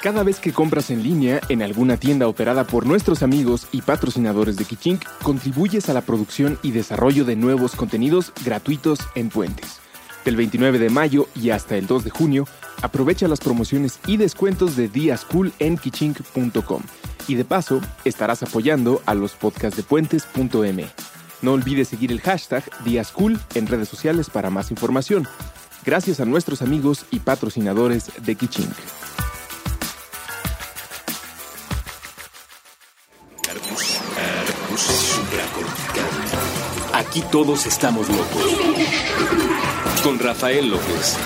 Cada vez que compras en línea en alguna tienda operada por nuestros amigos y patrocinadores de Kichink, contribuyes a la producción y desarrollo de nuevos contenidos gratuitos en Puentes. Del 29 de mayo y hasta el 2 de junio, aprovecha las promociones y descuentos de Días Cool en kichink.com. Y de paso, estarás apoyando a los podcasts de puentes.m. No olvides seguir el hashtag Días Cool en redes sociales para más información. Gracias a nuestros amigos y patrocinadores de Kichink. Aquí todos estamos locos. Con Rafael López.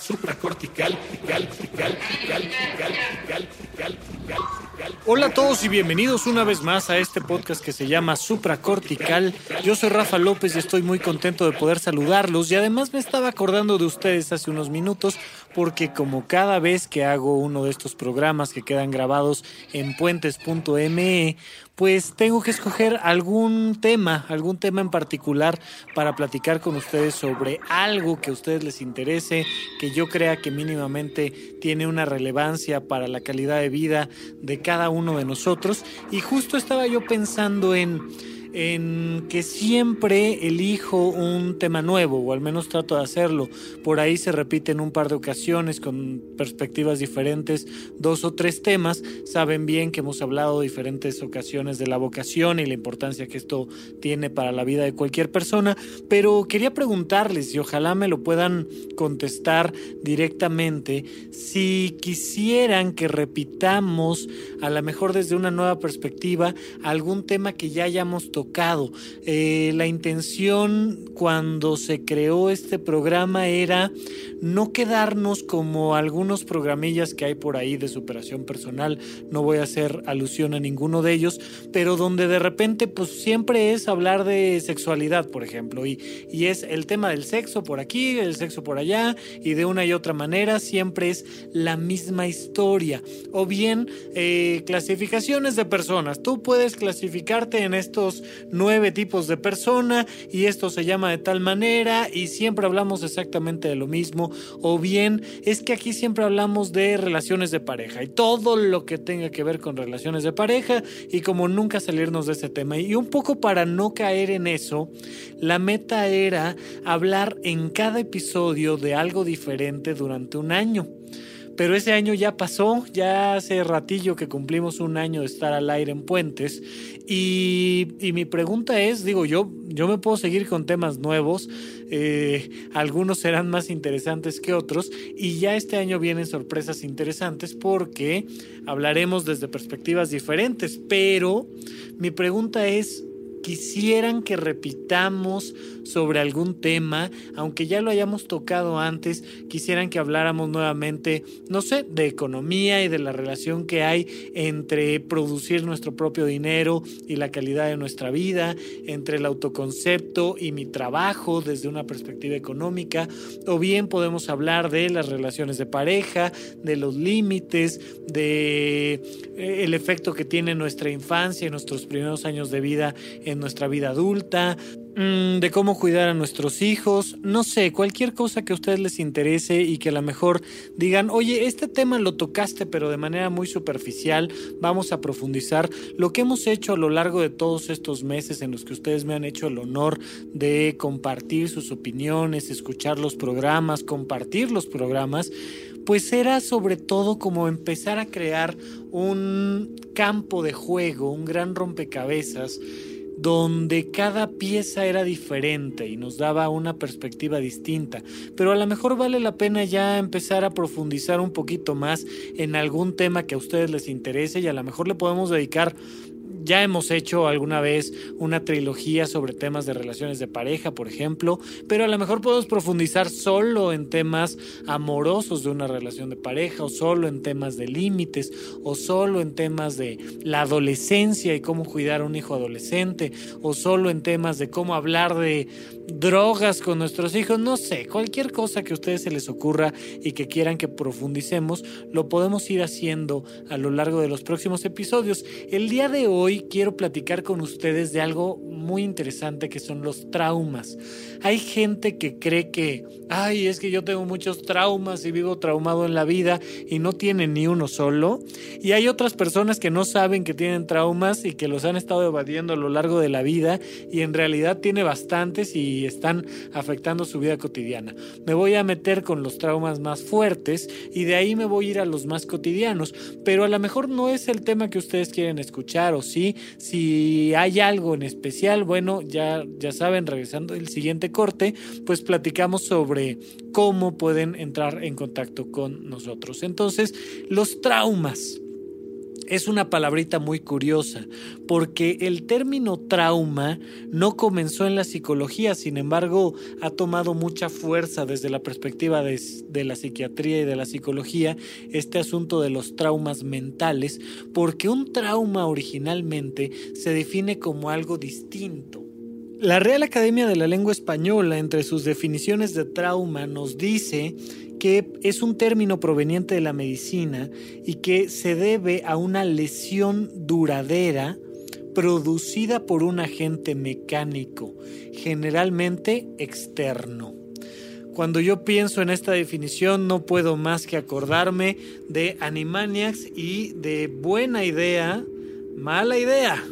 Supracortical, Hola a todos y bienvenidos una vez más a este podcast que se llama Supracortical. Yo soy Rafa López y estoy muy contento de poder saludarlos y además me estaba acordando de ustedes hace unos minutos porque como cada vez que hago uno de estos programas que quedan grabados en puentes.me, pues tengo que escoger algún tema, algún tema en particular para platicar con ustedes sobre algo que a ustedes les interese, que yo crea que mínimamente tiene una relevancia para la calidad de vida de cada uno de nosotros. Y justo estaba yo pensando en en que siempre elijo un tema nuevo, o al menos trato de hacerlo. Por ahí se repiten un par de ocasiones con perspectivas diferentes, dos o tres temas. Saben bien que hemos hablado diferentes ocasiones de la vocación y la importancia que esto tiene para la vida de cualquier persona, pero quería preguntarles, y ojalá me lo puedan contestar directamente, si quisieran que repitamos, a lo mejor desde una nueva perspectiva, algún tema que ya hayamos tocado eh, la intención cuando se creó este programa era no quedarnos como algunos programillas que hay por ahí de superación personal, no voy a hacer alusión a ninguno de ellos, pero donde de repente pues siempre es hablar de sexualidad, por ejemplo, y, y es el tema del sexo por aquí, el sexo por allá, y de una y otra manera siempre es la misma historia, o bien eh, clasificaciones de personas, tú puedes clasificarte en estos nueve tipos de persona y esto se llama de tal manera y siempre hablamos exactamente de lo mismo o bien es que aquí siempre hablamos de relaciones de pareja y todo lo que tenga que ver con relaciones de pareja y como nunca salirnos de ese tema. Y un poco para no caer en eso la meta era hablar en cada episodio de algo diferente durante un año pero ese año ya pasó, ya hace ratillo que cumplimos un año de estar al aire en Puentes. Y, mi pregunta es, digo, yo, yo me puedo seguir con temas nuevos, eh, algunos serán más interesantes que otros y ya este año vienen sorpresas interesantes porque hablaremos desde perspectivas diferentes, pero mi pregunta es, quisieran que repitamos sobre algún tema, aunque ya lo hayamos tocado antes, quisieran que habláramos nuevamente, no sé, de economía y de la relación que hay entre producir nuestro propio dinero y la calidad de nuestra vida, entre el autoconcepto y mi trabajo desde una perspectiva económica, o bien podemos hablar de las relaciones de pareja, de los límites, de eh, el efecto que tiene nuestra infancia y nuestros primeros años de vida nuestra vida adulta, mm, de cómo cuidar a nuestros hijos, no sé, cualquier cosa que a ustedes les interese y que a lo mejor digan, oye, este tema lo tocaste pero de manera muy superficial, vamos a profundizar. Lo que hemos hecho a lo largo de todos estos meses en los que ustedes me han hecho el honor de compartir sus opiniones, escuchar los programas, compartir los programas, pues era sobre todo como empezar a crear un campo de juego, un gran rompecabezas donde cada pieza era diferente y nos daba una perspectiva distinta, pero a lo mejor vale la pena ya empezar a profundizar un poquito más en algún tema que a ustedes les interese y a lo mejor le podemos dedicar ya hemos hecho alguna vez una trilogía sobre temas de relaciones de pareja, por ejemplo, pero a lo mejor podemos profundizar solo en temas amorosos de una relación de pareja, o solo en temas de límites, o solo en temas de la adolescencia y cómo cuidar a un hijo adolescente, o solo en temas de cómo hablar de drogas con nuestros hijos, no sé, cualquier cosa que a ustedes se les ocurra y que quieran que profundicemos, lo podemos ir haciendo a lo largo de los próximos episodios. El día de hoy quiero platicar con ustedes de algo muy interesante que son los traumas. Hay gente que cree que, ay, es que yo tengo muchos traumas y vivo traumado en la vida y no tiene ni uno solo. Y hay otras personas que no saben que tienen traumas y que los han estado evadiendo a lo largo de la vida y en realidad tiene bastantes y están afectando su vida cotidiana. Me voy a meter con los traumas más fuertes y de ahí me voy a ir a los más cotidianos, pero a lo mejor no es el tema que ustedes quieren escuchar o sí, si hay algo en especial, bueno, ya, ya saben, regresando el siguiente corte, pues platicamos sobre cómo pueden entrar en contacto con nosotros. Entonces, los traumas es una palabrita muy curiosa, porque el término trauma no comenzó en la psicología, sin embargo, ha tomado mucha fuerza desde la perspectiva de, la psiquiatría y de la psicología este asunto de los traumas mentales, porque un trauma originalmente se define como algo distinto. La Real Academia de la Lengua Española, entre sus definiciones de trauma, nos dice que es un término proveniente de la medicina y que se debe a una lesión duradera producida por un agente mecánico, generalmente externo. Cuando yo pienso en esta definición no puedo más que acordarme de Animaniacs y de buena idea, mala idea.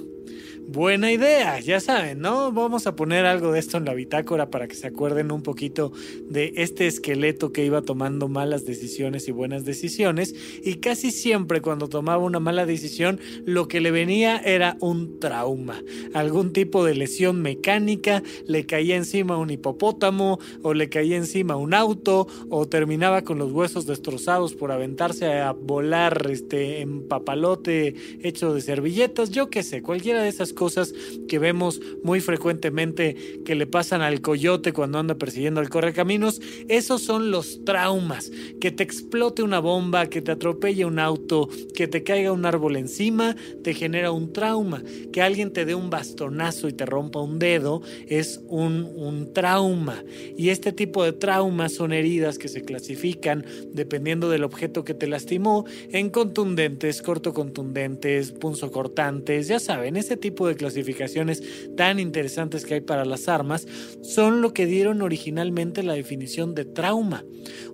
Buena idea, ya saben, ¿no? Vamos a poner algo de esto en la bitácora para que se acuerden un poquito de este esqueleto que iba tomando malas decisiones y buenas decisiones. Y casi siempre cuando tomaba una mala decisión, lo que le venía era un trauma. Algún tipo de lesión mecánica, le caía encima un hipopótamo, o le caía encima un auto, o terminaba con los huesos destrozados por aventarse a volar este, en papalote hecho de servilletas, yo qué sé, cualquiera de esas cosas cosas que vemos muy frecuentemente que le pasan al coyote cuando anda persiguiendo al correcaminos, esos son los traumas, que te explote una bomba, que te atropelle un auto, que te caiga un árbol encima, te genera un trauma, que alguien te dé un bastonazo y te rompa un dedo, es un, un trauma. Y este tipo de traumas son heridas que se clasifican dependiendo del objeto que te lastimó en contundentes, cortocontundentes, punzocortantes, ya saben, ese tipo de clasificaciones tan interesantes que hay para las armas son lo que dieron originalmente la definición de trauma.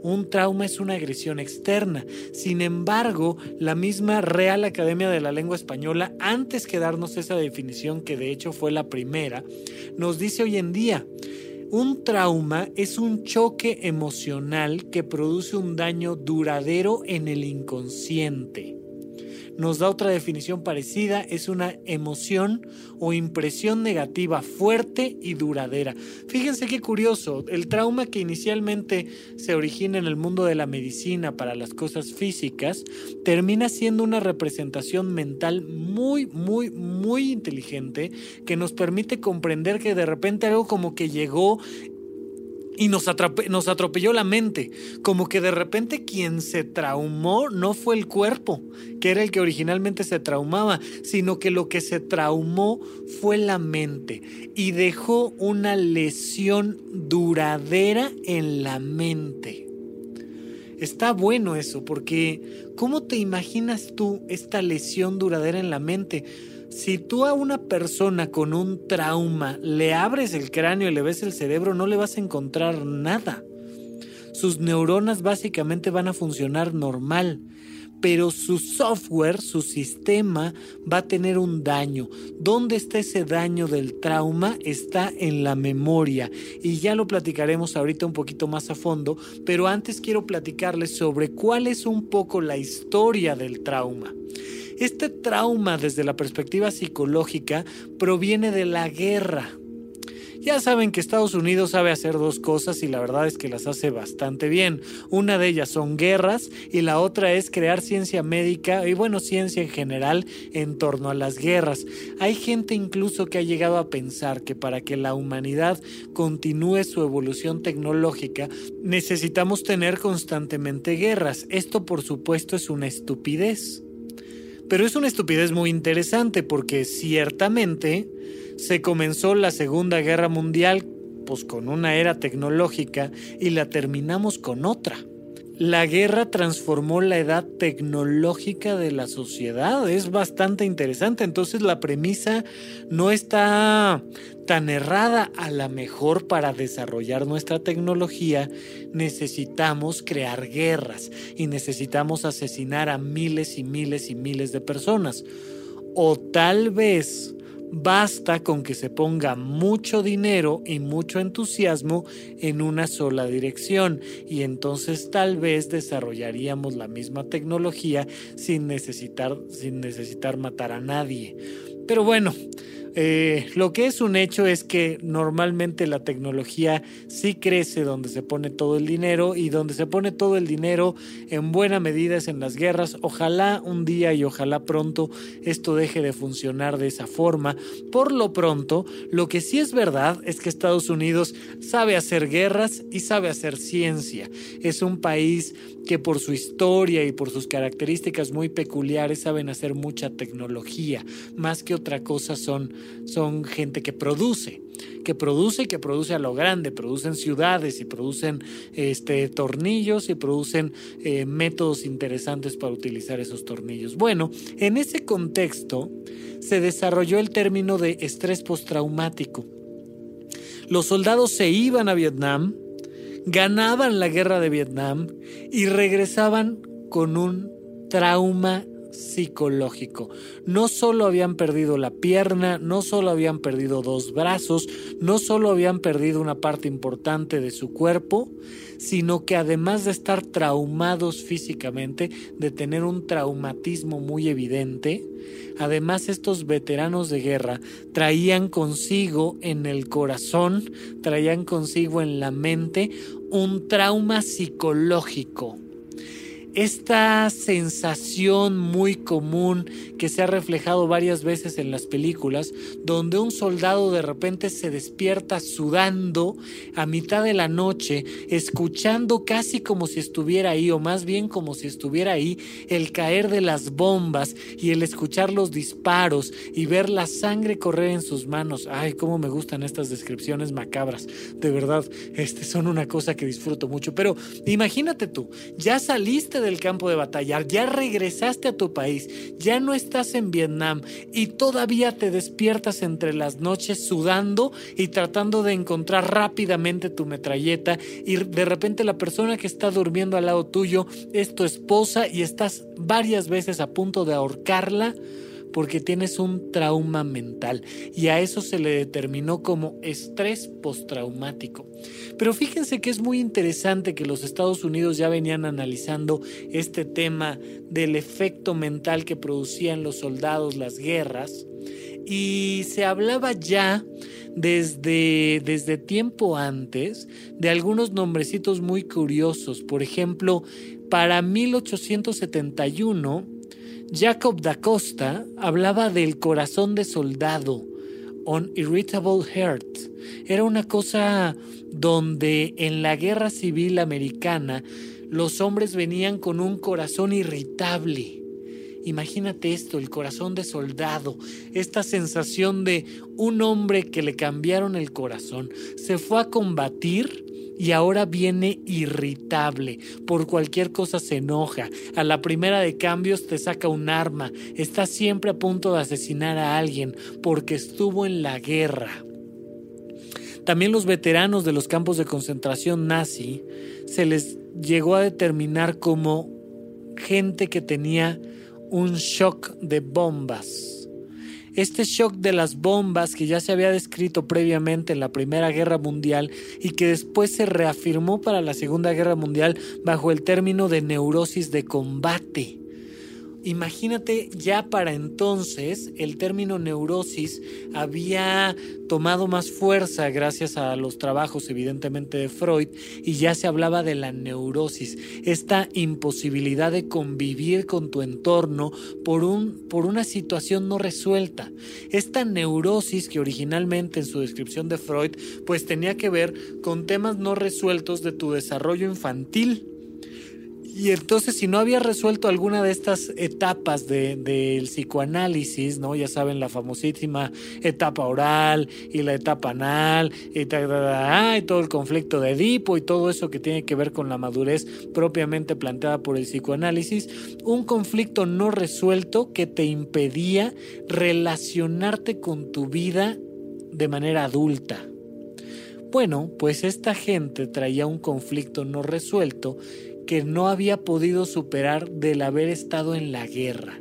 Un trauma es una agresión externa. Sin embargo, la misma Real Academia de la Lengua Española, antes que darnos esa definición, que de hecho fue la primera, nos dice hoy en día, un trauma es un choque emocional que produce un daño duradero en el inconsciente nos da otra definición parecida, es una emoción o impresión negativa fuerte y duradera. Fíjense qué curioso, el trauma que inicialmente se origina en el mundo de la medicina para las cosas físicas, termina siendo una representación mental muy, muy, muy inteligente que nos permite comprender que de repente algo como que llegó y nos, nos atropelló la mente, como que de repente quien se traumó no fue el cuerpo, que era el que originalmente se traumaba, sino que lo que se traumó fue la mente y dejó una lesión duradera en la mente. Está bueno eso, porque ¿cómo te imaginas tú esta lesión duradera en la mente? Si tú a una persona con un trauma le abres el cráneo y le ves el cerebro, no le vas a encontrar nada. Sus neuronas básicamente van a funcionar normal, pero su software, su sistema va a tener un daño. ¿Dónde está ese daño del trauma? Está en la memoria y ya lo platicaremos ahorita un poquito más a fondo, pero antes quiero platicarles sobre cuál es un poco la historia del trauma. Este trauma desde la perspectiva psicológica proviene de la guerra. Ya saben que Estados Unidos sabe hacer dos cosas y la verdad es que las hace bastante bien. Una de ellas son guerras y la otra es crear ciencia médica y bueno, ciencia en general en torno a las guerras. Hay gente incluso que ha llegado a pensar que para que la humanidad continúe su evolución tecnológica necesitamos tener constantemente guerras. Esto por supuesto es una estupidez. Pero es una estupidez muy interesante porque ciertamente se comenzó la Segunda Guerra Mundial pues con una era tecnológica y la terminamos con otra. La guerra transformó la edad tecnológica de la sociedad. Es bastante interesante. Entonces la premisa no está tan errada. A la mejor para desarrollar nuestra tecnología necesitamos crear guerras y necesitamos asesinar a miles y miles y miles de personas. O tal vez Basta con que se ponga mucho dinero y mucho entusiasmo en una sola dirección y entonces tal vez desarrollaríamos la misma tecnología sin necesitar, sin necesitar matar a nadie. Pero bueno, eh, lo que es un hecho es que normalmente la tecnología sí crece donde se pone todo el dinero y donde se pone todo el dinero en buena medida es en las guerras. Ojalá un día y ojalá pronto esto deje de funcionar de esa forma. Por lo pronto, lo que sí es verdad es que Estados Unidos sabe hacer guerras y sabe hacer ciencia. Es un país que por su historia y por sus características muy peculiares saben hacer mucha tecnología. Más que otra cosa son, son gente que produce, que produce y que produce a lo grande, producen ciudades y producen este, tornillos y producen eh, métodos interesantes para utilizar esos tornillos. Bueno, en ese contexto se desarrolló el término de estrés postraumático. Los soldados se iban a Vietnam, ganaban la guerra de Vietnam y regresaban con un trauma psicológico. No solo habían perdido la pierna, no solo habían perdido dos brazos, no solo habían perdido una parte importante de su cuerpo, sino que además de estar traumados físicamente, de tener un traumatismo muy evidente, además estos veteranos de guerra traían consigo en el corazón, traían consigo en la mente un trauma psicológico esta sensación muy común que se ha reflejado varias veces en las películas, donde un soldado de repente se despierta sudando a mitad de la noche, escuchando casi como si estuviera ahí, o más bien como si estuviera ahí, el caer de las bombas y el escuchar los disparos y ver la sangre correr en sus manos. Ay, cómo me gustan estas descripciones macabras. De verdad, este son una cosa que disfruto mucho. Pero imagínate tú, ya saliste de del campo de batalla, ya regresaste a tu país, ya no estás en Vietnam y todavía te despiertas entre las noches sudando y tratando de encontrar rápidamente tu metralleta y de repente la persona que está durmiendo al lado tuyo es tu esposa y estás varias veces a punto de ahorcarla porque tienes un trauma mental y a eso se le determinó como estrés postraumático. Pero fíjense que es muy interesante que los Estados Unidos ya venían analizando este tema del efecto mental que producían los soldados las guerras y se hablaba ya desde, desde tiempo antes de algunos nombrecitos muy curiosos. Por ejemplo, para 1871 Jacob da Costa hablaba del corazón de soldado, on irritable heart. Era una cosa donde en la guerra civil americana los hombres venían con un corazón irritable. Imagínate esto, el corazón de soldado, esta sensación de un hombre que le cambiaron el corazón, se fue a combatir y ahora viene irritable. Por cualquier cosa se enoja. A la primera de cambios te saca un arma. Está siempre a punto de asesinar a alguien porque estuvo en la guerra. También los veteranos de los campos de concentración nazi se les llegó a determinar como gente que tenía un shock de bombas este shock de las bombas que ya se había descrito previamente en la Primera Guerra Mundial y que después se reafirmó para la Segunda Guerra Mundial bajo el término de neurosis de combate. Imagínate, ya para entonces el término neurosis había tomado más fuerza gracias a los trabajos evidentemente de Freud y ya se hablaba de la neurosis, esta imposibilidad de convivir con tu entorno por, un, por una situación no resuelta. Esta neurosis que originalmente en su descripción de Freud pues tenía que ver con temas no resueltos de tu desarrollo infantil Y entonces, si no había resuelto alguna de estas etapas del de, psicoanálisis, ¿no? Ya saben, la famosísima etapa oral y la etapa anal y, y todo el conflicto de Edipo y todo eso que tiene que ver con la madurez propiamente planteada por el psicoanálisis, un conflicto no resuelto que te impedía relacionarte con tu vida de manera adulta. Bueno, pues esta gente traía un conflicto no resuelto que no había podido superar del haber estado en la guerra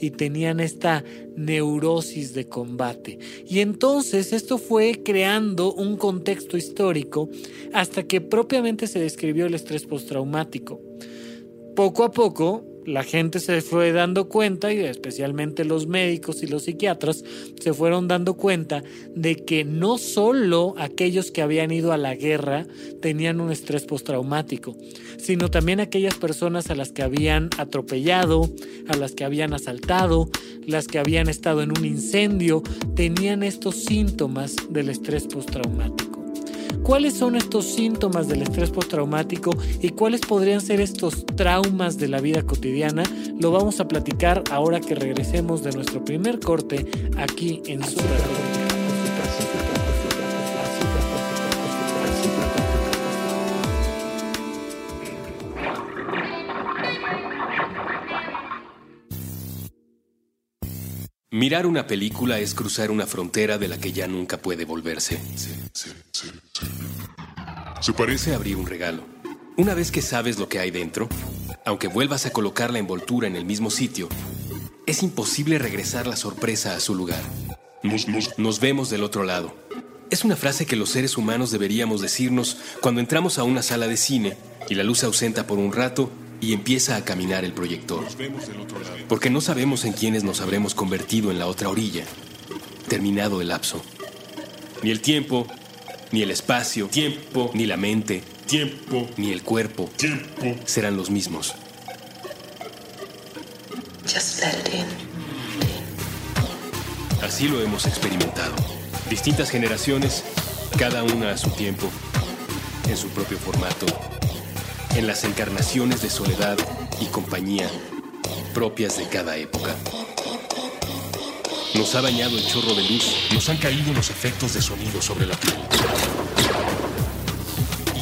y tenían esta neurosis de combate. Y entonces esto fue creando un contexto histórico hasta que propiamente se describió el estrés postraumático. Poco a poco, la gente se fue dando cuenta, y especialmente los médicos y los psiquiatras, se fueron dando cuenta de que no solo aquellos que habían ido a la guerra tenían un estrés postraumático, sino también aquellas personas a las que habían atropellado, a las que habían asaltado, las que habían estado en un incendio, tenían estos síntomas del estrés postraumático. ¿Cuáles son estos síntomas del estrés postraumático y cuáles podrían ser estos traumas de la vida cotidiana? Lo vamos a platicar ahora que regresemos de nuestro primer corte aquí en Super Mirar una película es cruzar una frontera de la que ya nunca puede volverse. Se parece a abrir un regalo. Una vez que sabes lo que hay dentro, aunque vuelvas a colocar la envoltura en el mismo sitio, es imposible regresar la sorpresa a su lugar. Nos, vemos del otro lado. Es una frase que los seres humanos deberíamos decirnos cuando entramos a una sala de cine y la luz se ausenta por un rato y empieza a caminar el proyector. Porque no sabemos en quiénes nos habremos convertido en la otra orilla, terminado el lapso. Ni el tiempo, ni el espacio, tiempo, ni la mente, tiempo, ni el cuerpo, tiempo, serán los mismos. Así lo hemos experimentado. Distintas generaciones, cada una a su tiempo, en su propio formato, en las encarnaciones de soledad y compañía propias de cada época. Nos ha bañado el chorro de luz, nos han caído los efectos de sonido sobre la piel.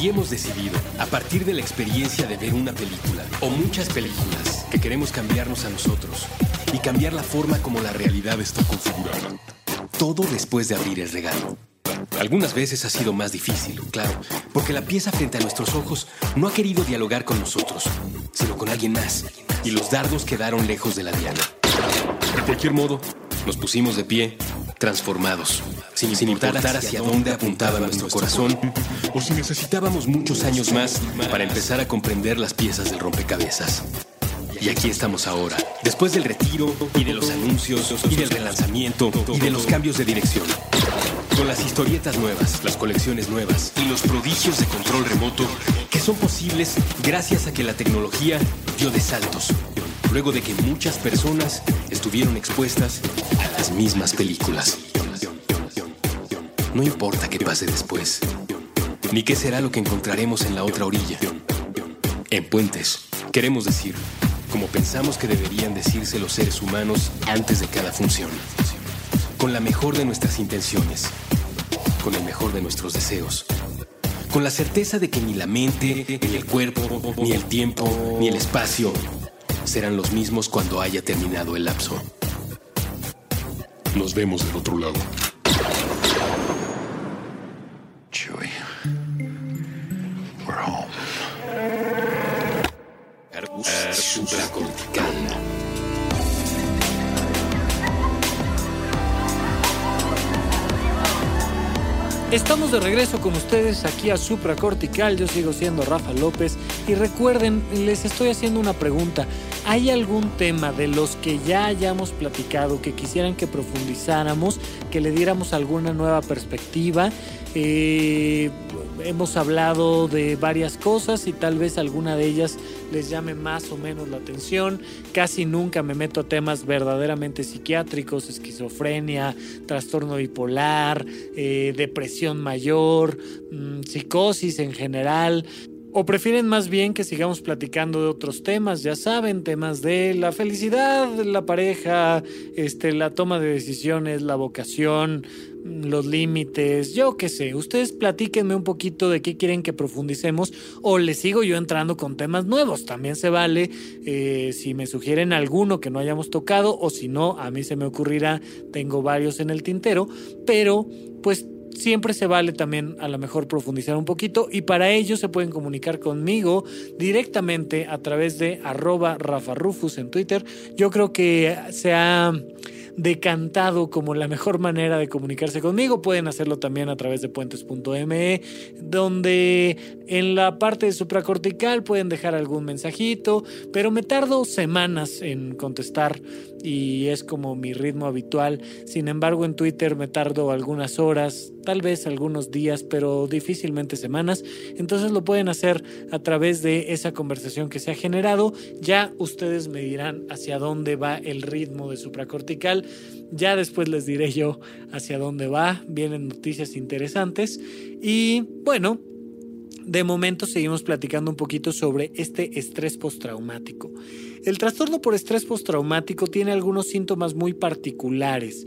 Y hemos decidido, a partir de la experiencia de ver una película o muchas películas, que queremos cambiarnos a nosotros y cambiar la forma como la realidad está configurada. Todo después de abrir el regalo. Algunas veces ha sido más difícil, claro, porque la pieza frente a nuestros ojos no ha querido dialogar con nosotros, sino con alguien más, y los dardos quedaron lejos de la diana. De cualquier modo, nos pusimos de pie, transformados, sin, sin importar hacia dónde apuntaba nuestro corazón, o si necesitábamos muchos años más para empezar a comprender las piezas del rompecabezas. Y aquí estamos ahora, después del retiro y de los anuncios y del relanzamiento y de los cambios de dirección. Con las historietas nuevas, las colecciones nuevas y los prodigios de control remoto que son posibles gracias a que la tecnología dio de saltos, luego de que muchas personas estuvieron expuestas a las mismas películas. No importa qué pase después, ni qué será lo que encontraremos en la otra orilla. En Puentes, queremos decir, como pensamos que deberían decirse los seres humanos antes de cada función con la mejor de nuestras intenciones, con el mejor de nuestros deseos, con la certeza de que ni la mente, ni el cuerpo, ni el tiempo, ni el espacio serán los mismos cuando haya terminado el lapso. Nos vemos del otro lado. Chewie. We're home. Estamos de regreso con ustedes aquí a Supra Cortical. Yo sigo siendo Rafa López. Y recuerden, les estoy haciendo una pregunta. ¿Hay algún tema de los que ya hayamos platicado que quisieran que profundizáramos, que le diéramos alguna nueva perspectiva? Eh, hemos hablado de varias cosas y tal vez alguna de ellas les llame más o menos la atención. Casi nunca me meto a temas verdaderamente psiquiátricos, esquizofrenia, trastorno bipolar, eh, depresión mayor, mm, psicosis en general ¿O prefieren más bien que sigamos platicando de otros temas? Ya saben, temas de la felicidad, la pareja, este, la toma de decisiones, la vocación, los límites, yo qué sé. Ustedes platíquenme un poquito de qué quieren que profundicemos o les sigo yo entrando con temas nuevos. También se vale eh, si me sugieren alguno que no hayamos tocado o si no, a mí se me ocurrirá, tengo varios en el tintero, pero pues siempre se vale también a lo mejor profundizar un poquito y para ello se pueden comunicar conmigo directamente a través de arroba Rafa Rufus en Twitter. Yo creo que se ha decantado como la mejor manera de comunicarse conmigo. Pueden hacerlo también a través de puentes.me, donde en la parte supracortical pueden dejar algún mensajito, pero me tardo semanas en contestar y es como mi ritmo habitual. Sin embargo, en Twitter me tardo algunas horas, tal vez algunos días, pero difícilmente semanas. Entonces lo pueden hacer a través de esa conversación que se ha generado. Ya ustedes me dirán hacia dónde va el ritmo de supracortical. Ya después les diré yo hacia dónde va. Vienen noticias interesantes. Y bueno, de momento seguimos platicando un poquito sobre este estrés postraumático. El trastorno por estrés postraumático tiene algunos síntomas muy particulares.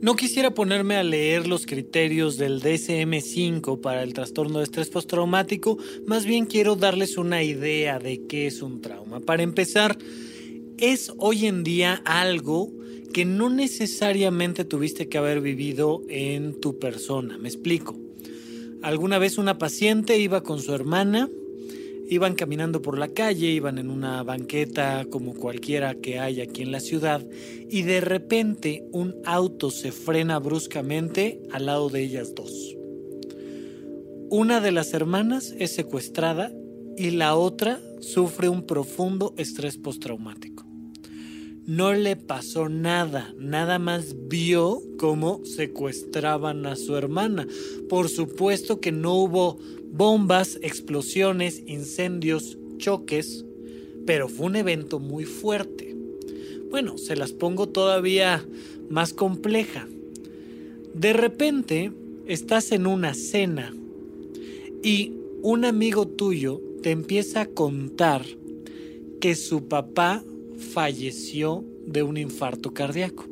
No quisiera ponerme a leer los criterios del DSM5 para el trastorno de estrés postraumático, más bien quiero darles una idea de qué es un trauma. Para empezar, es hoy en día algo que no necesariamente tuviste que haber vivido en tu persona. Me explico. Alguna vez una paciente iba con su hermana, iban caminando por la calle, iban en una banqueta como cualquiera que hay aquí en la ciudad, y de repente un auto se frena bruscamente al lado de ellas dos. Una de las hermanas es secuestrada y la otra sufre un profundo estrés postraumático no le pasó nada, nada más vio cómo secuestraban a su hermana. Por supuesto que no hubo bombas, explosiones, incendios, choques, pero fue un evento muy fuerte. Bueno, se las pongo todavía más compleja. De repente estás en una cena y un amigo tuyo te empieza a contar que su papá falleció de un infarto cardíaco.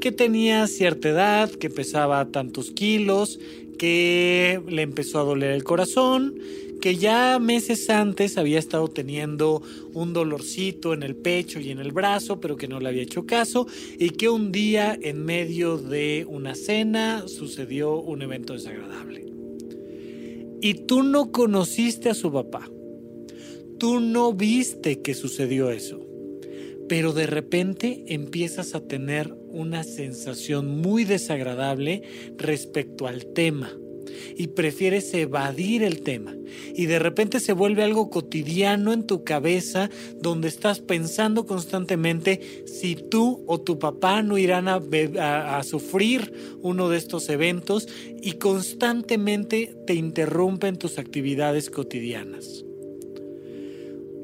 Que tenía cierta edad, que pesaba tantos kilos, que le empezó a doler el corazón, que ya meses antes había estado teniendo un dolorcito en el pecho y en el brazo, pero que no le había hecho caso, y que un día en medio de una cena sucedió un evento desagradable. Y tú no conociste a su papá Tú no viste que sucedió eso, pero de repente empiezas a tener una sensación muy desagradable respecto al tema y prefieres evadir el tema y de repente se vuelve algo cotidiano en tu cabeza donde estás pensando constantemente si tú o tu papá no irán a, sufrir uno de estos eventos y constantemente te interrumpen tus actividades cotidianas.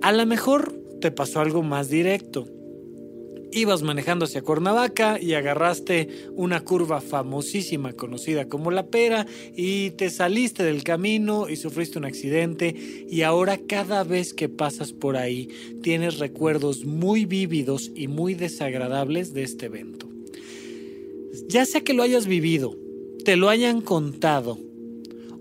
A lo mejor te pasó algo más directo. Ibas manejando hacia Cuernavaca y agarraste una curva famosísima conocida como la pera y te saliste del camino y sufriste un accidente y ahora cada vez que pasas por ahí tienes recuerdos muy vívidos y muy desagradables de este evento. Ya sea que lo hayas vivido, te lo hayan contado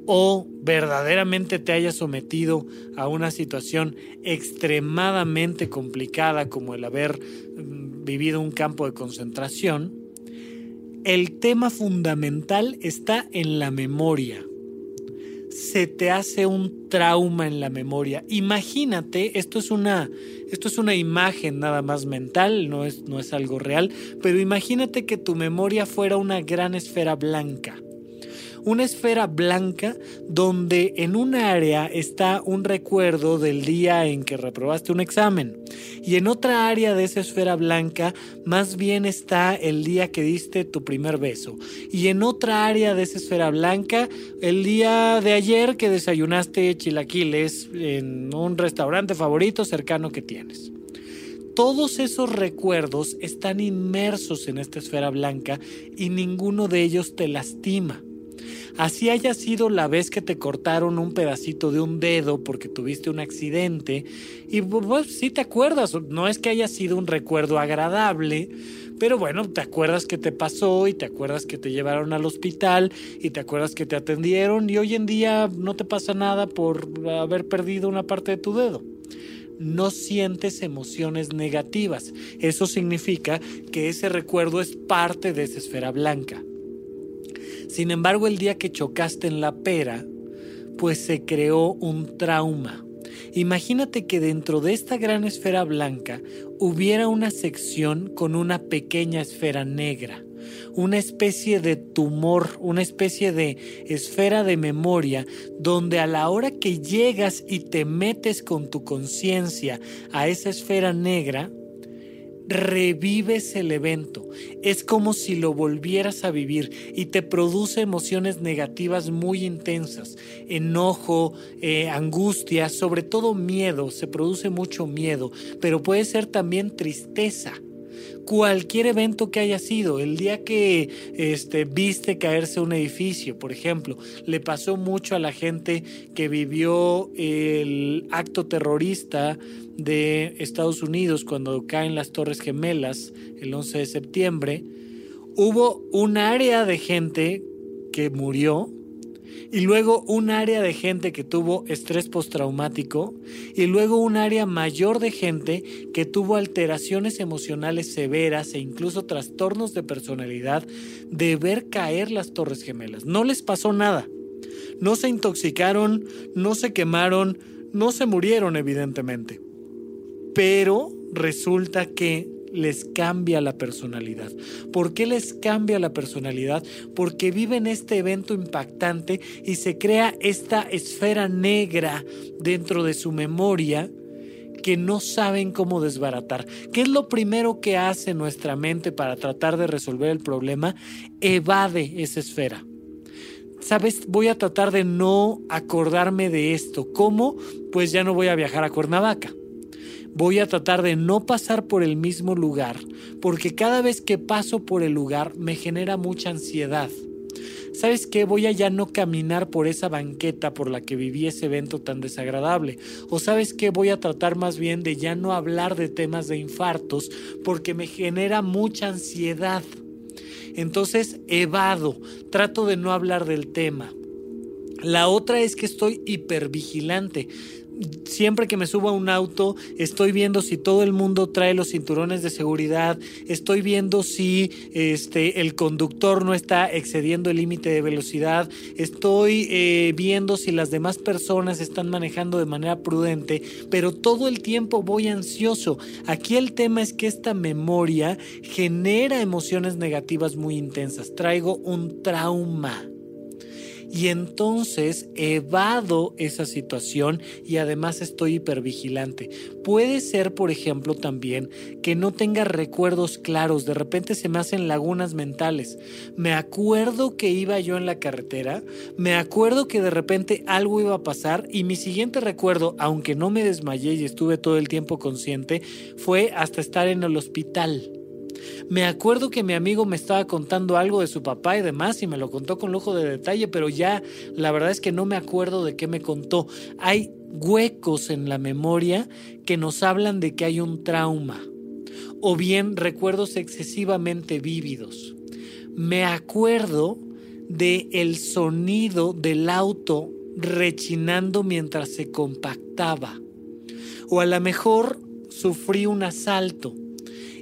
o verdaderamente te hayas sometido a una situación extremadamente complicada como el haber mm, vivido un campo de concentración, el tema fundamental está en la memoria. Se te hace un trauma en la memoria. Imagínate, esto es una, esto es una imagen nada más mental, no es, no es algo real, pero imagínate que tu memoria fuera una gran esfera blanca una esfera blanca donde en un área está un recuerdo del día en que reprobaste un examen. Y en otra área de esa esfera blanca más bien está el día que diste tu primer beso. Y en otra área de esa esfera blanca el día de ayer que desayunaste chilaquiles en un restaurante favorito cercano que tienes. Todos esos recuerdos están inmersos en esta esfera blanca y ninguno de ellos te lastima Así haya sido la vez que te cortaron un pedacito de un dedo porque tuviste un accidente y pues sí te acuerdas, no es que haya sido un recuerdo agradable, pero bueno, te acuerdas que te pasó y te acuerdas que te llevaron al hospital y te acuerdas que te atendieron y hoy en día no te pasa nada por haber perdido una parte de tu dedo no sientes emociones negativas. Eso significa que ese recuerdo es parte de esa esfera blanca. Sin embargo, el día que chocaste en la pera, pues se creó un trauma. Imagínate que dentro de esta gran esfera blanca hubiera una sección con una pequeña esfera negra, una especie de tumor, una especie de esfera de memoria, donde a la hora que llegas y te metes con tu conciencia a esa esfera negra, revives el evento. Es como si lo volvieras a vivir y te produce emociones negativas muy intensas. Enojo, eh, angustia, sobre todo miedo. Se produce mucho miedo, pero puede ser también tristeza cualquier evento que haya sido, el día que este, viste caerse un edificio, por ejemplo, le pasó mucho a la gente que vivió el acto terrorista de Estados Unidos cuando caen las Torres Gemelas el 11 de septiembre, hubo un área de gente que murió y luego un área de gente que tuvo estrés postraumático y luego un área mayor de gente que tuvo alteraciones emocionales severas e incluso trastornos de personalidad de ver caer las torres gemelas. No les pasó nada. No se intoxicaron, no se quemaron, no se murieron evidentemente. Pero resulta que les cambia la personalidad. ¿Por qué les cambia la personalidad? Porque viven este evento impactante y se crea esta esfera negra dentro de su memoria que no saben cómo desbaratar. ¿Qué es lo primero que hace nuestra mente para tratar de resolver el problema? Evade esa esfera. ¿Sabes? Voy a tratar de no acordarme de esto. ¿Cómo? Pues ya no voy a viajar a Cuernavaca voy a tratar de no pasar por el mismo lugar, porque cada vez que paso por el lugar me genera mucha ansiedad. ¿Sabes qué? Voy a ya no caminar por esa banqueta por la que viví ese evento tan desagradable. O sabes qué? Voy a tratar más bien de ya no hablar de temas de infartos porque me genera mucha ansiedad. Entonces evado, trato de no hablar del tema. La otra es que estoy hipervigilante siempre que me subo a un auto, estoy viendo si todo el mundo trae los cinturones de seguridad, estoy viendo si este, el conductor no está excediendo el límite de velocidad, estoy eh, viendo si las demás personas están manejando de manera prudente, pero todo el tiempo voy ansioso. Aquí el tema es que esta memoria genera emociones negativas muy intensas. Traigo un trauma y entonces evado esa situación y además estoy hipervigilante. Puede ser, por ejemplo, también que no tenga recuerdos claros, de repente se me hacen lagunas mentales. Me acuerdo que iba yo en la carretera, me acuerdo que de repente algo iba a pasar y mi siguiente recuerdo, aunque no me desmayé y estuve todo el tiempo consciente, fue hasta estar en el hospital. Me acuerdo que mi amigo me estaba contando algo de su papá y demás y me lo contó con lujo de detalle, pero ya la verdad es que no me acuerdo de qué me contó. Hay huecos en la memoria que nos hablan de que hay un trauma o bien recuerdos excesivamente vívidos. Me acuerdo de el sonido del auto rechinando mientras se compactaba. O a lo mejor sufrí un asalto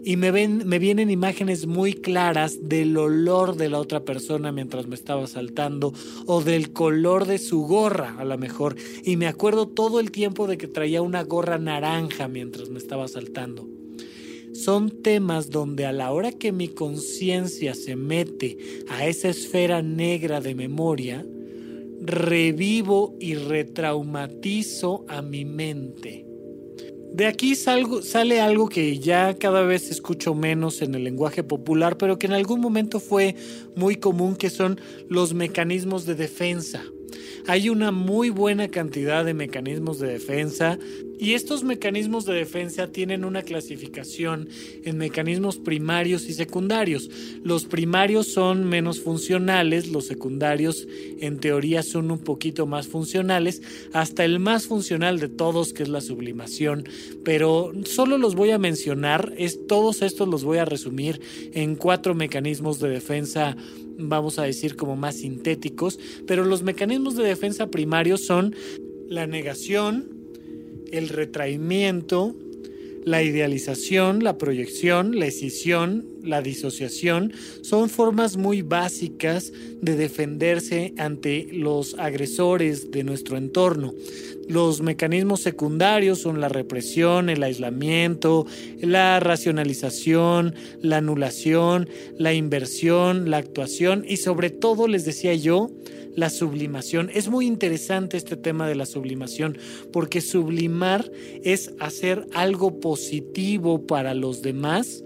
y me, ven, me vienen imágenes muy claras del olor de la otra persona mientras me estaba saltando o del color de su gorra a lo mejor y me acuerdo todo el tiempo de que traía una gorra naranja mientras me estaba saltando. Son temas donde a la hora que mi conciencia se mete a esa esfera negra de memoria, revivo y retraumatizo a mi mente. De aquí sale algo que ya cada vez escucho menos en el lenguaje popular, pero que en algún momento fue muy común, que son los mecanismos de defensa. Hay una muy buena cantidad de mecanismos de defensa y estos mecanismos de defensa tienen una clasificación en mecanismos primarios y secundarios. Los primarios son menos funcionales, los secundarios en teoría son un poquito más funcionales, hasta el más funcional de todos que es la sublimación, pero solo los voy a mencionar, es, todos estos los voy a resumir en cuatro mecanismos de defensa vamos a decir como más sintéticos, pero los mecanismos de defensa primarios son la negación, el retraimiento, la idealización, la proyección, la escisión, la disociación son formas muy básicas de defenderse ante los agresores de nuestro entorno. Los mecanismos secundarios son la represión, el aislamiento, la racionalización, la anulación, la inversión, la actuación y sobre todo, les decía yo, la sublimación. Es muy interesante este tema de la sublimación porque sublimar es hacer algo positivo para los demás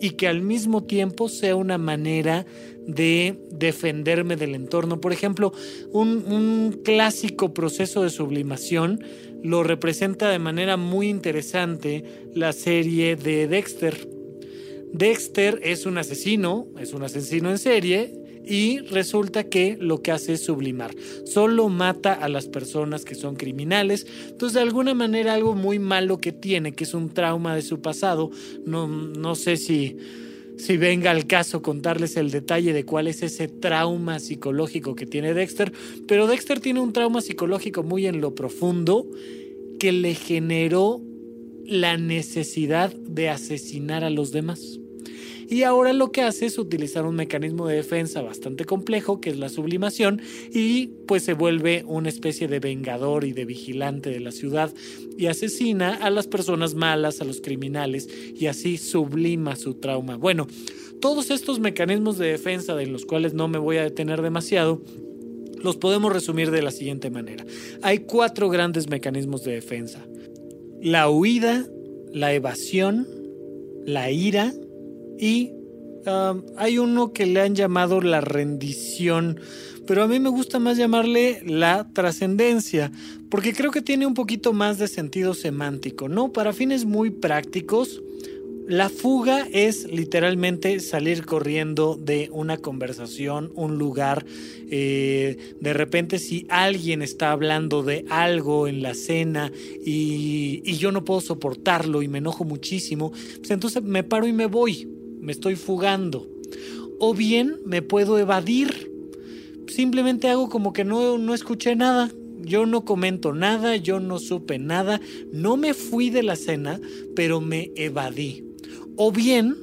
y que al mismo tiempo sea una manera de defenderme del entorno. Por ejemplo, un, clásico proceso de sublimación lo representa de manera muy interesante la serie de Dexter. Dexter es un asesino, es un asesino en serie, y resulta que lo que hace es sublimar. Solo mata a las personas que son criminales. Entonces, de alguna manera, algo muy malo que tiene, que es un trauma de su pasado, no, no sé si, si venga al caso contarles el detalle de cuál es ese trauma psicológico que tiene Dexter, pero Dexter tiene un trauma psicológico muy en lo profundo que le generó la necesidad de asesinar a los demás. Y ahora lo que hace es utilizar un mecanismo de defensa bastante complejo, que es la sublimación, y pues se vuelve una especie de vengador y de vigilante de la ciudad y asesina a las personas malas, a los criminales, y así sublima su trauma. Bueno, todos estos mecanismos de defensa, de los cuales no me voy a detener demasiado, los podemos resumir de la siguiente manera. Hay cuatro grandes mecanismos de defensa. La huida, la evasión, la ira y hay uno que le han llamado la rendición, pero a mí me gusta más llamarle la trascendencia, porque creo que tiene un poquito más de sentido semántico, ¿no? Para fines muy prácticos, la fuga es literalmente salir corriendo de una conversación, un lugar. Eh, de repente si alguien está hablando de algo en la cena y, y yo no puedo soportarlo y me enojo muchísimo, pues entonces me paro y me voy me estoy fugando. O bien me puedo evadir. Simplemente hago como que no, no escuché nada. Yo no comento nada, yo no supe nada. No me fui de la cena, pero me evadí. O bien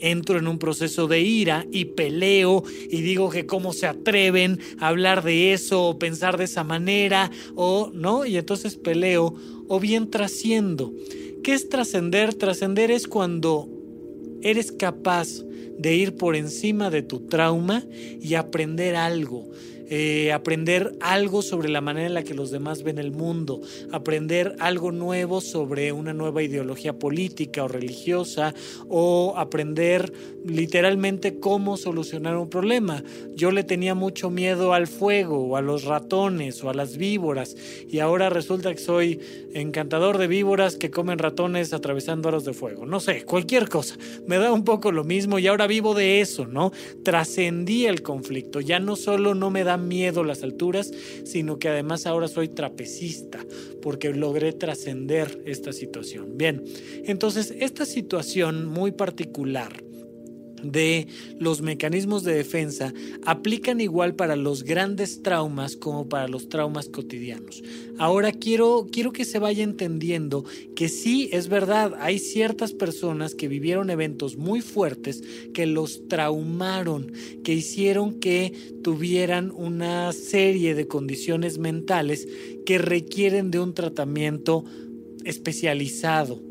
entro en un proceso de ira y peleo y digo que cómo se atreven a hablar de eso o pensar de esa manera o no, y entonces peleo o bien trasciendo. ¿Qué es trascender? Trascender es cuando eres capaz de ir por encima de tu trauma y aprender algo, eh, aprender algo sobre la manera en la que los demás ven el mundo, aprender algo nuevo sobre una nueva ideología política o religiosa, o aprender literalmente cómo solucionar un problema. Yo le tenía mucho miedo al fuego, o a los ratones, o a las víboras, y ahora resulta que soy encantador de víboras que comen ratones atravesando aros de fuego. No sé, cualquier cosa. Me da un poco lo mismo y ahora vivo de eso, ¿no? Trascendí el conflicto. Ya no solo no me da miedo las alturas, sino que además ahora soy trapecista porque logré trascender esta situación. Bien, entonces esta situación muy particular de los mecanismos de defensa aplican igual para los grandes traumas como para los traumas cotidianos. Ahora quiero, quiero que se vaya entendiendo que sí, es verdad, hay ciertas personas que vivieron eventos muy fuertes que los traumaron, que hicieron que tuvieran una serie de condiciones mentales que requieren de un tratamiento especializado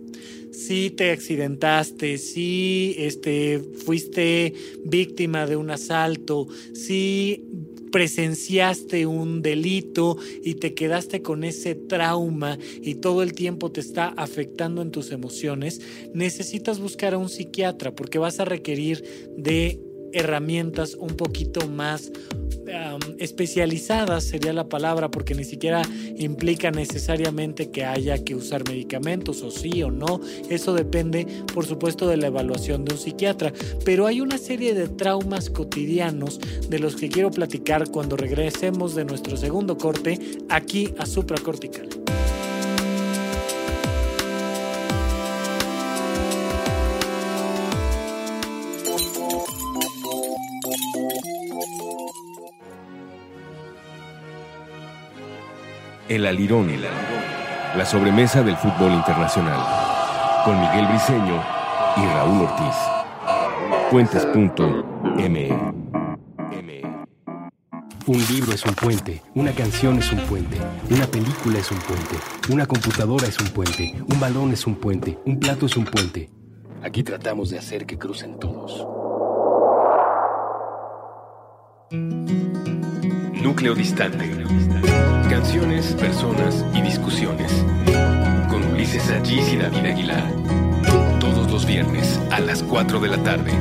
si te accidentaste, si este, fuiste víctima de un asalto, si presenciaste un delito y te quedaste con ese trauma y todo el tiempo te está afectando en tus emociones, necesitas buscar a un psiquiatra porque vas a requerir de herramientas un poquito más especializadas sería la palabra porque ni siquiera implica necesariamente que haya que usar medicamentos o sí o no. Eso depende por supuesto de la evaluación de un psiquiatra. Pero hay una serie de traumas cotidianos de los que quiero platicar cuando regresemos de nuestro segundo corte aquí a supracortical. El Alirón. La sobremesa del fútbol internacional. Con Miguel Briseño y Raúl Ortiz. Puentes.me. Un libro es un puente, una canción es un puente, una película es un puente, una computadora es un puente, un balón es un puente, un plato es un puente. Aquí tratamos de hacer que crucen todos. Núcleo distante. Canciones, personas y discusiones. Con Ulises Allís y David Aguilar. Todos los viernes a las 4 de la tarde.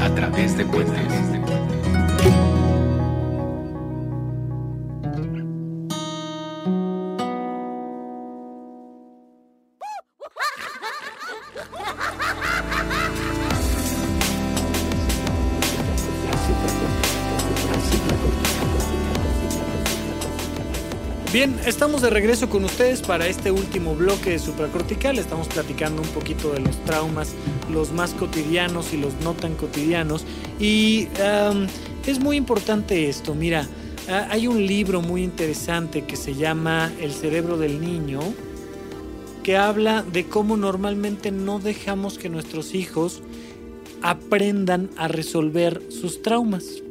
A través de Puentes. Bien, estamos de regreso con ustedes para este último bloque de supracortical. Estamos platicando un poquito de los traumas, los más cotidianos y los no tan cotidianos. Y es muy importante esto. Mira, hay un libro muy interesante que se llama El cerebro del niño, que habla de cómo normalmente no dejamos que nuestros hijos aprendan a resolver sus traumas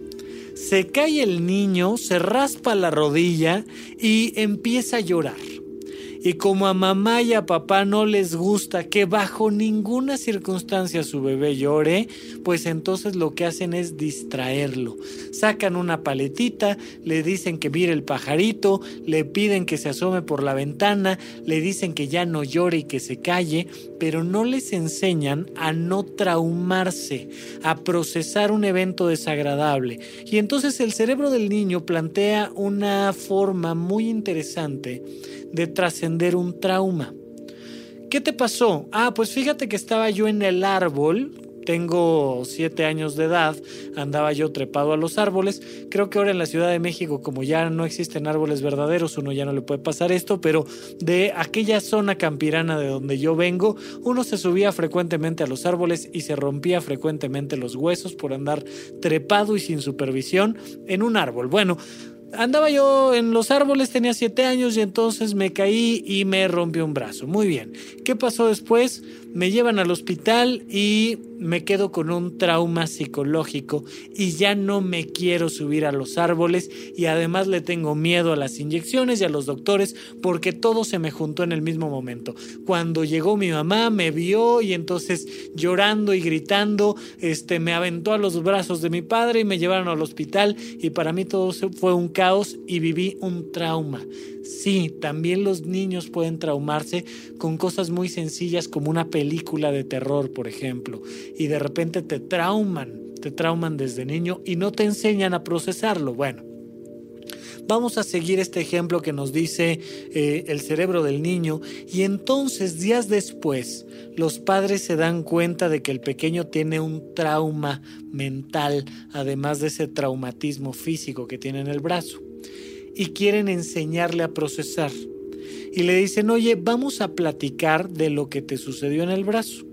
se cae el niño, se raspa la rodilla y empieza a llorar. Y como a mamá y a papá no les gusta que bajo ninguna circunstancia su bebé llore, pues entonces lo que hacen es distraerlo. Sacan una paletita, le dicen que mire el pajarito, le piden que se asome por la ventana, le dicen que ya no llore y que se calle, pero no les enseñan a no traumarse, a procesar un evento desagradable. Y entonces el cerebro del niño plantea una forma muy interesante de trascender un trauma. ¿Qué te pasó? Ah, pues fíjate que estaba yo en el árbol, tengo siete años de edad, andaba yo trepado a los árboles. Creo que ahora en la Ciudad de México, como ya no existen árboles verdaderos, uno ya no le puede pasar esto, pero de aquella zona campirana de donde yo vengo, uno se subía frecuentemente a los árboles y se rompía frecuentemente los huesos por andar trepado y sin supervisión en un árbol. Bueno, andaba yo en los árboles, tenía siete años y entonces me caí y me rompió un brazo. Muy bien. ¿Qué pasó después? Me llevan al hospital y me quedo con un trauma psicológico y ya no me quiero subir a los árboles y además le tengo miedo a las inyecciones y a los doctores porque todo se me juntó en el mismo momento. Cuando llegó mi mamá me vio y entonces llorando y gritando, este me aventó a los brazos de mi padre y me llevaron al hospital y para mí todo fue un caos y viví un trauma. Sí, también los niños pueden traumarse con cosas muy sencillas como una película de terror, por ejemplo, y de repente te trauman, te trauman desde niño y no te enseñan a procesarlo. Bueno, vamos a seguir este ejemplo que nos dice eh, el cerebro del niño y entonces días después los padres se dan cuenta de que el pequeño tiene un trauma mental, además de ese traumatismo físico que tiene en el brazo y quieren enseñarle a procesar. Y le dicen, oye, vamos a platicar de lo que te sucedió en el brazo.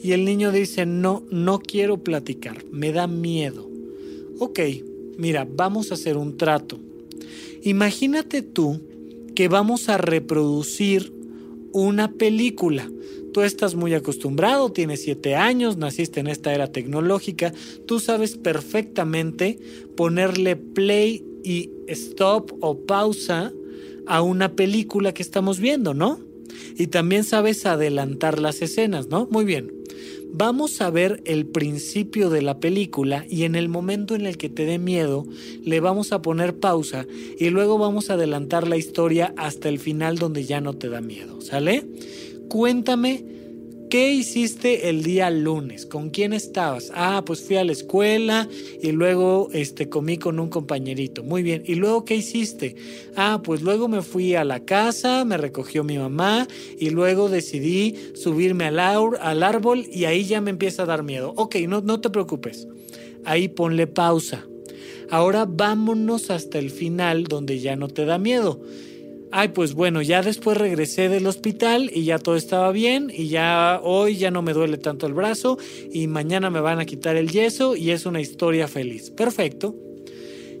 Y el niño dice, no, no quiero platicar, me da miedo. Ok, mira, vamos a hacer un trato. Imagínate tú que vamos a reproducir una película. Tú estás muy acostumbrado, tienes siete años, naciste en esta era tecnológica, tú sabes perfectamente ponerle play y stop o pausa a una película que estamos viendo, ¿no? Y también sabes adelantar las escenas, ¿no? Muy bien. Vamos a ver el principio de la película y en el momento en el que te dé miedo le vamos a poner pausa y luego vamos a adelantar la historia hasta el final donde ya no te da miedo, ¿sale? Cuéntame ¿Qué hiciste el día lunes? ¿Con quién estabas? Ah, pues fui a la escuela y luego este, comí con un compañerito. Muy bien. ¿Y luego qué hiciste? Ah, pues luego me fui a la casa, me recogió mi mamá y luego decidí subirme al, al árbol y ahí ya me empieza a dar miedo. Ok, no, no te preocupes. Ahí ponle pausa. Ahora vámonos hasta el final donde ya no te da miedo. Ay, pues bueno, ya después regresé del hospital y ya todo estaba bien y ya hoy ya no me duele tanto el brazo y mañana me van a quitar el yeso y es una historia feliz. Perfecto.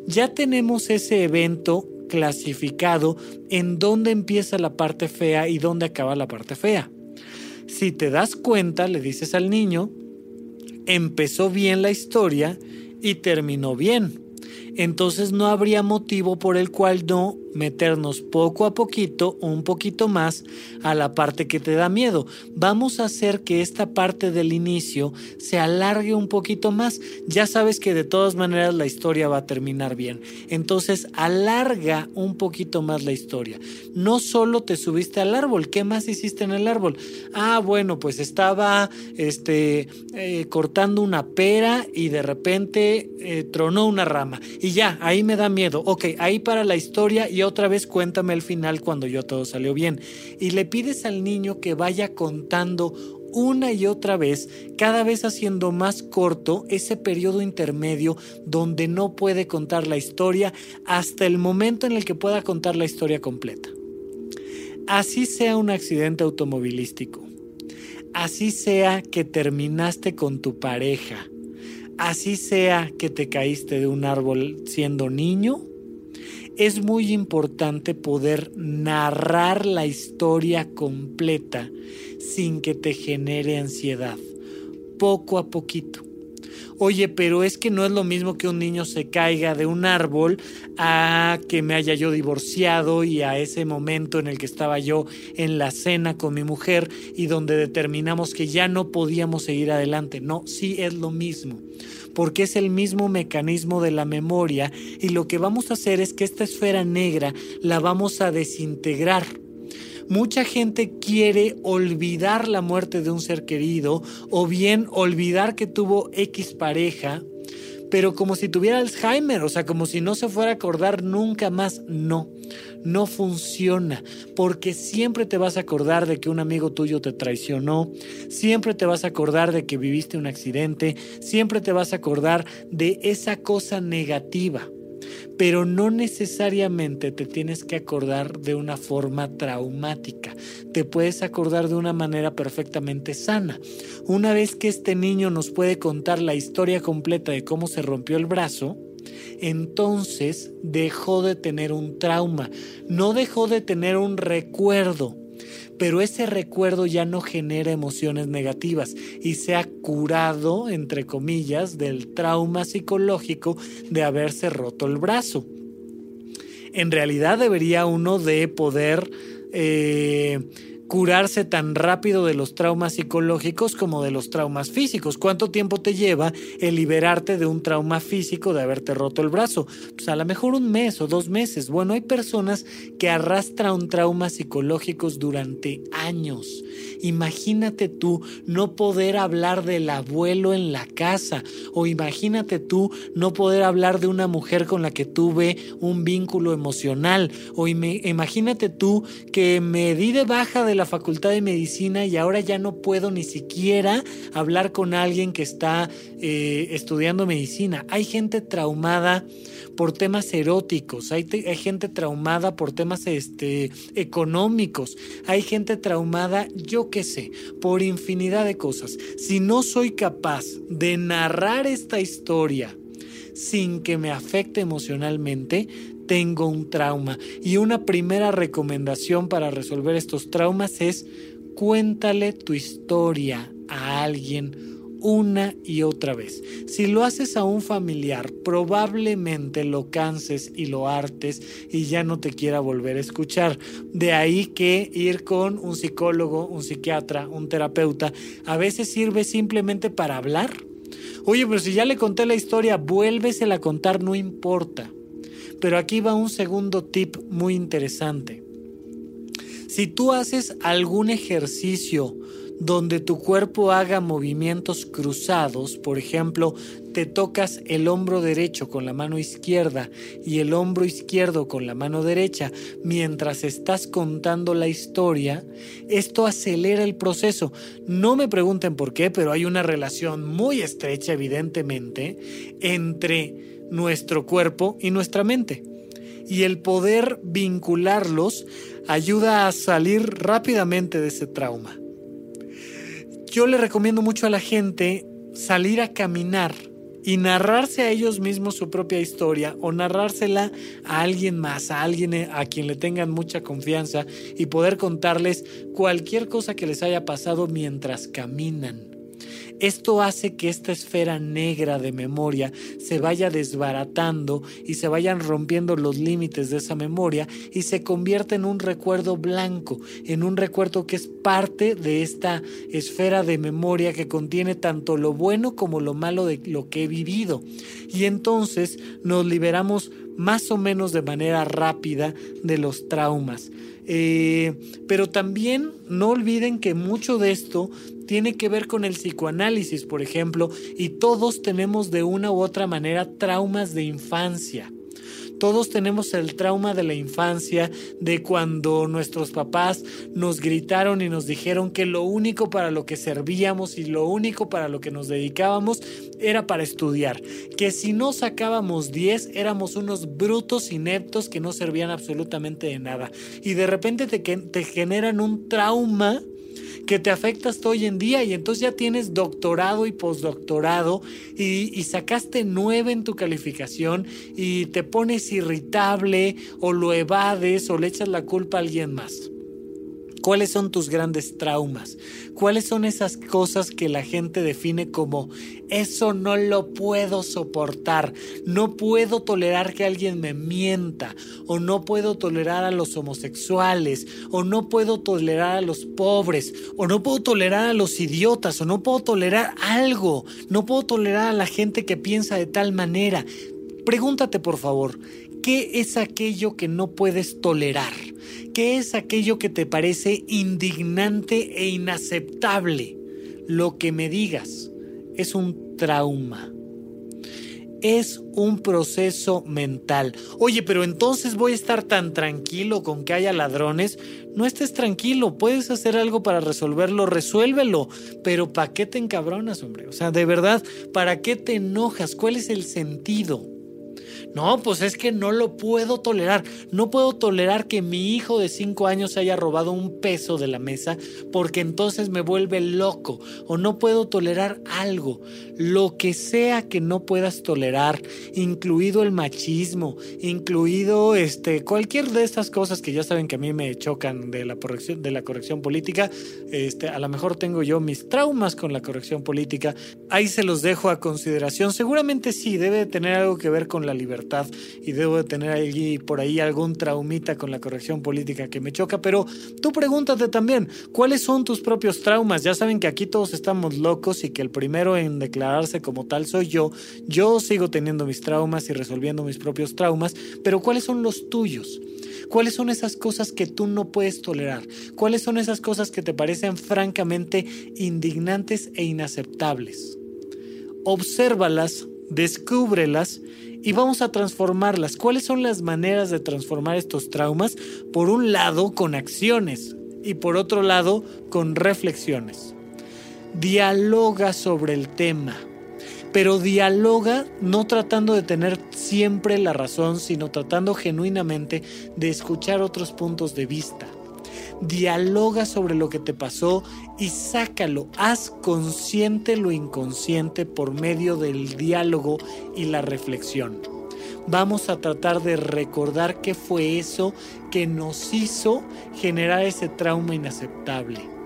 Ya tenemos ese evento clasificado en dónde empieza la parte fea y dónde acaba la parte fea. Si te das cuenta, le dices al niño, empezó bien la historia y terminó bien entonces no habría motivo por el cual no meternos poco a poquito, un poquito más, a la parte que te da miedo. Vamos a hacer que esta parte del inicio se alargue un poquito más. Ya sabes que de todas maneras la historia va a terminar bien. Entonces alarga un poquito más la historia. No solo te subiste al árbol, ¿qué más hiciste en el árbol? Ah, bueno, pues estaba este, eh, cortando una pera y de repente eh, tronó una rama y ya, ahí me da miedo. Ok, ahí para la historia y otra vez cuéntame el final cuando yo todo salió bien. Y le pides al niño que vaya contando una y otra vez, cada vez haciendo más corto ese periodo intermedio donde no puede contar la historia hasta el momento en el que pueda contar la historia completa. Así sea un accidente automovilístico, así sea que terminaste con tu pareja, así sea que te caíste de un árbol siendo niño, es muy importante poder narrar la historia completa sin que te genere ansiedad, poco a poquito. Oye, pero es que no es lo mismo que un niño se caiga de un árbol a que me haya yo divorciado y a ese momento en el que estaba yo en la cena con mi mujer y donde determinamos que ya no podíamos seguir adelante. No, sí es lo mismo porque es el mismo mecanismo de la memoria y lo que vamos a hacer es que esta esfera negra la vamos a desintegrar. Mucha gente quiere olvidar la muerte de un ser querido o bien olvidar que tuvo X pareja, pero como si tuviera Alzheimer, o sea, como si no se fuera a acordar nunca más. No no funciona, porque siempre te vas a acordar de que un amigo tuyo te traicionó, siempre te vas a acordar de que viviste un accidente, siempre te vas a acordar de esa cosa negativa pero no necesariamente te tienes que acordar de una forma traumática. Te puedes acordar de una manera perfectamente sana. Una vez que este niño nos puede contar la historia completa de cómo se rompió el brazo, entonces dejó de tener un trauma, no dejó de tener un recuerdo, pero ese recuerdo ya no genera emociones negativas y se ha curado, entre comillas, del trauma psicológico de haberse roto el brazo. En realidad debería uno de poder eh, curarse tan rápido de los traumas psicológicos como de los traumas físicos. ¿Cuánto tiempo te lleva el liberarte de un trauma físico de haberte roto el brazo? Pues a lo mejor un mes o dos meses. Bueno, hay personas que arrastran traumas psicológicos durante años. Imagínate tú no poder hablar del abuelo en la casa o imagínate tú no poder hablar de una mujer con la que tuve un vínculo emocional o imagínate tú que me di de baja de la Facultad de Medicina y ahora ya no puedo ni siquiera hablar con alguien que está eh, estudiando medicina. Hay gente traumada por temas eróticos, hay, hay, gente traumada por temas este, económicos, hay gente traumada, yo sé, por infinidad de cosas. Si no soy capaz de narrar esta historia sin que me afecte emocionalmente, tengo un trauma. Y una primera recomendación para resolver estos traumas es cuéntale tu historia a alguien una y otra vez. Si lo haces a un familiar, probablemente lo canses y lo hartes y ya no te quiera volver a escuchar. De ahí que ir con un psicólogo, un psiquiatra, un terapeuta, a veces sirve simplemente para hablar. Oye, pero si ya le conté la historia, vuélvesela a contar, no importa. Pero aquí va un segundo tip muy interesante. Si tú haces algún ejercicio donde tu cuerpo haga movimientos cruzados, por ejemplo, te tocas el hombro derecho con la mano izquierda y el hombro izquierdo con la mano derecha mientras estás contando la historia, esto acelera el proceso. No me pregunten por qué, pero hay una relación muy estrecha, evidentemente, entre nuestro cuerpo y nuestra mente. Y el poder vincularlos ayuda a salir rápidamente de ese trauma. Yo le recomiendo mucho a la gente salir a caminar y narrarse a ellos mismos su propia historia o narrársela a alguien más, a alguien a quien le tengan mucha confianza y poder contarles cualquier cosa que les haya pasado mientras caminan. Esto hace que esta esfera negra de memoria se vaya desbaratando y se vayan rompiendo los límites de esa memoria y se convierta en un recuerdo blanco, en un recuerdo que es parte de esta esfera de memoria que contiene tanto lo bueno como lo malo de lo que he vivido. Y entonces nos liberamos más o menos de manera rápida de los traumas. Eh, pero también no olviden que mucho de esto tiene que ver con el psicoanálisis, por ejemplo, y todos tenemos de una u otra manera traumas de infancia. Todos tenemos el trauma de la infancia, de cuando nuestros papás nos gritaron y nos dijeron que lo único para lo que servíamos y lo único para lo que nos dedicábamos era para estudiar, que si no sacábamos 10 éramos unos brutos ineptos que no servían absolutamente de nada. Y de repente te, te generan un trauma que te afecta hasta hoy en día y entonces ya tienes doctorado y postdoctorado y, y sacaste nueve en tu calificación y te pones irritable o lo evades o le echas la culpa a alguien más. ¿Cuáles son tus grandes traumas? ¿Cuáles son esas cosas que la gente define como eso no lo puedo soportar? No puedo tolerar que alguien me mienta o no puedo tolerar a los homosexuales o no puedo tolerar a los pobres o no puedo tolerar a los idiotas o no puedo tolerar algo. No puedo tolerar a la gente que piensa de tal manera. Pregúntate por favor, ¿qué es aquello que no puedes tolerar? ¿Qué es aquello que te parece indignante e inaceptable? Lo que me digas es un trauma. Es un proceso mental. Oye, pero entonces voy a estar tan tranquilo con que haya ladrones. No estés tranquilo, puedes hacer algo para resolverlo, resuélvelo. Pero ¿para qué te encabronas, hombre? O sea, de verdad, ¿para qué te enojas? ¿Cuál es el sentido? No, pues es que no lo puedo tolerar. No puedo tolerar que mi hijo de cinco años haya robado un peso de la mesa porque entonces me vuelve loco. O no puedo tolerar algo. Lo que sea que no puedas tolerar, incluido el machismo, incluido este, cualquier de estas cosas que ya saben que a mí me chocan de la corrección, de la corrección política. Este, a lo mejor tengo yo mis traumas con la corrección política. Ahí se los dejo a consideración. Seguramente sí, debe tener algo que ver con la libertad y debo de tener allí por ahí algún traumita con la corrección política que me choca, pero tú pregúntate también, ¿cuáles son tus propios traumas? Ya saben que aquí todos estamos locos y que el primero en declararse como tal soy yo. Yo sigo teniendo mis traumas y resolviendo mis propios traumas, pero ¿cuáles son los tuyos? ¿Cuáles son esas cosas que tú no puedes tolerar? ¿Cuáles son esas cosas que te parecen francamente indignantes e inaceptables? Obsérvalas, descúbrelas y vamos a transformarlas. ¿Cuáles son las maneras de transformar estos traumas? Por un lado, con acciones y por otro lado, con reflexiones. Dialoga sobre el tema, pero dialoga no tratando de tener siempre la razón, sino tratando genuinamente de escuchar otros puntos de vista dialoga sobre lo que te pasó y sácalo, haz consciente lo inconsciente por medio del diálogo y la reflexión. Vamos a tratar de recordar qué fue eso que nos hizo generar ese trauma inaceptable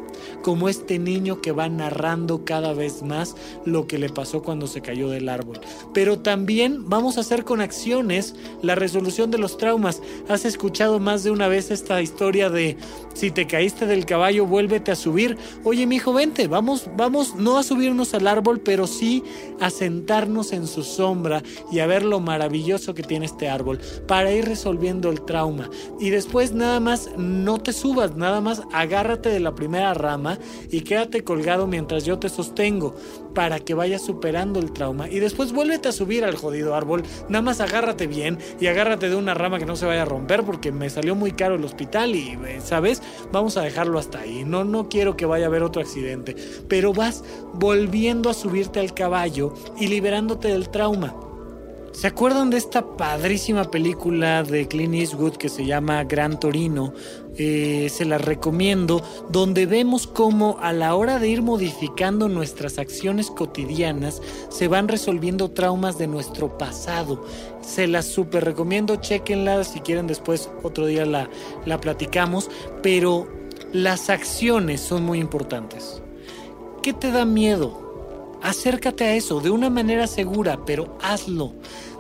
como este niño que va narrando cada vez más lo que le pasó cuando se cayó del árbol. Pero también vamos a hacer con acciones la resolución de los traumas. Has escuchado más de una vez esta historia de si te caíste del caballo, vuélvete a subir. Oye, mi hijo, vente, vamos, vamos no a subirnos al árbol, pero sí a sentarnos en su sombra y a ver lo maravilloso que tiene este árbol para ir resolviendo el trauma. Y después nada más no te subas, nada más agárrate de la primera rama y quédate colgado mientras yo te sostengo para que vayas superando el trauma y después vuélvete a subir al jodido árbol, nada más agárrate bien y agárrate de una rama que no se vaya a romper porque me salió muy caro el hospital y, eh, ¿sabes? Vamos a dejarlo hasta ahí. No, no quiero que vaya a haber otro accidente, pero vas volviendo a subirte al caballo y liberándote del trauma. ¿Se acuerdan de esta padrísima película de Clint Eastwood que se llama Gran Torino? Eh, se la recomiendo, donde vemos cómo a la hora de ir modificando nuestras acciones cotidianas se van resolviendo traumas de nuestro pasado. Se las super recomiendo, chequenla si quieren después otro día la, la platicamos, pero las acciones son muy importantes. ¿Qué te da miedo? Acércate a eso de una manera segura, pero hazlo.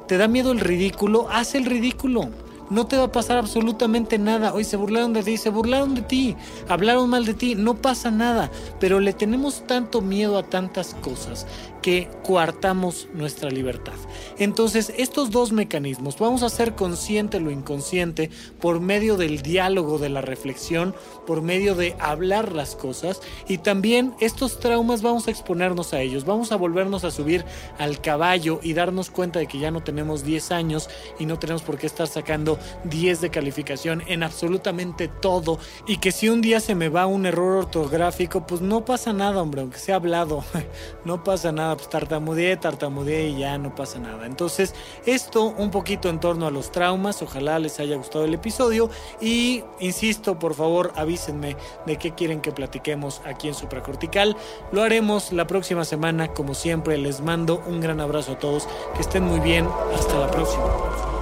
¿Te da miedo el ridículo? Haz el ridículo. No te va a pasar absolutamente nada. Hoy se burlaron de ti, se burlaron de ti, hablaron mal de ti, no pasa nada. Pero le tenemos tanto miedo a tantas cosas que coartamos nuestra libertad. Entonces, estos dos mecanismos, vamos a ser consciente lo inconsciente por medio del diálogo, de la reflexión, por medio de hablar las cosas y también estos traumas vamos a exponernos a ellos, vamos a volvernos a subir al caballo y darnos cuenta de que ya no tenemos 10 años y no tenemos por qué estar sacando 10 de calificación en absolutamente todo y que si un día se me va un error ortográfico, pues no pasa nada, hombre, aunque sea hablado, no pasa nada pues tartamudeé, tartamudeé y ya no pasa nada. Entonces, esto un poquito en torno a los traumas, ojalá les haya gustado el episodio y insisto, por favor, avísenme de qué quieren que platiquemos aquí en Supracortical. Lo haremos la próxima semana, como siempre, les mando un gran abrazo a todos, que estén muy bien, hasta la próxima.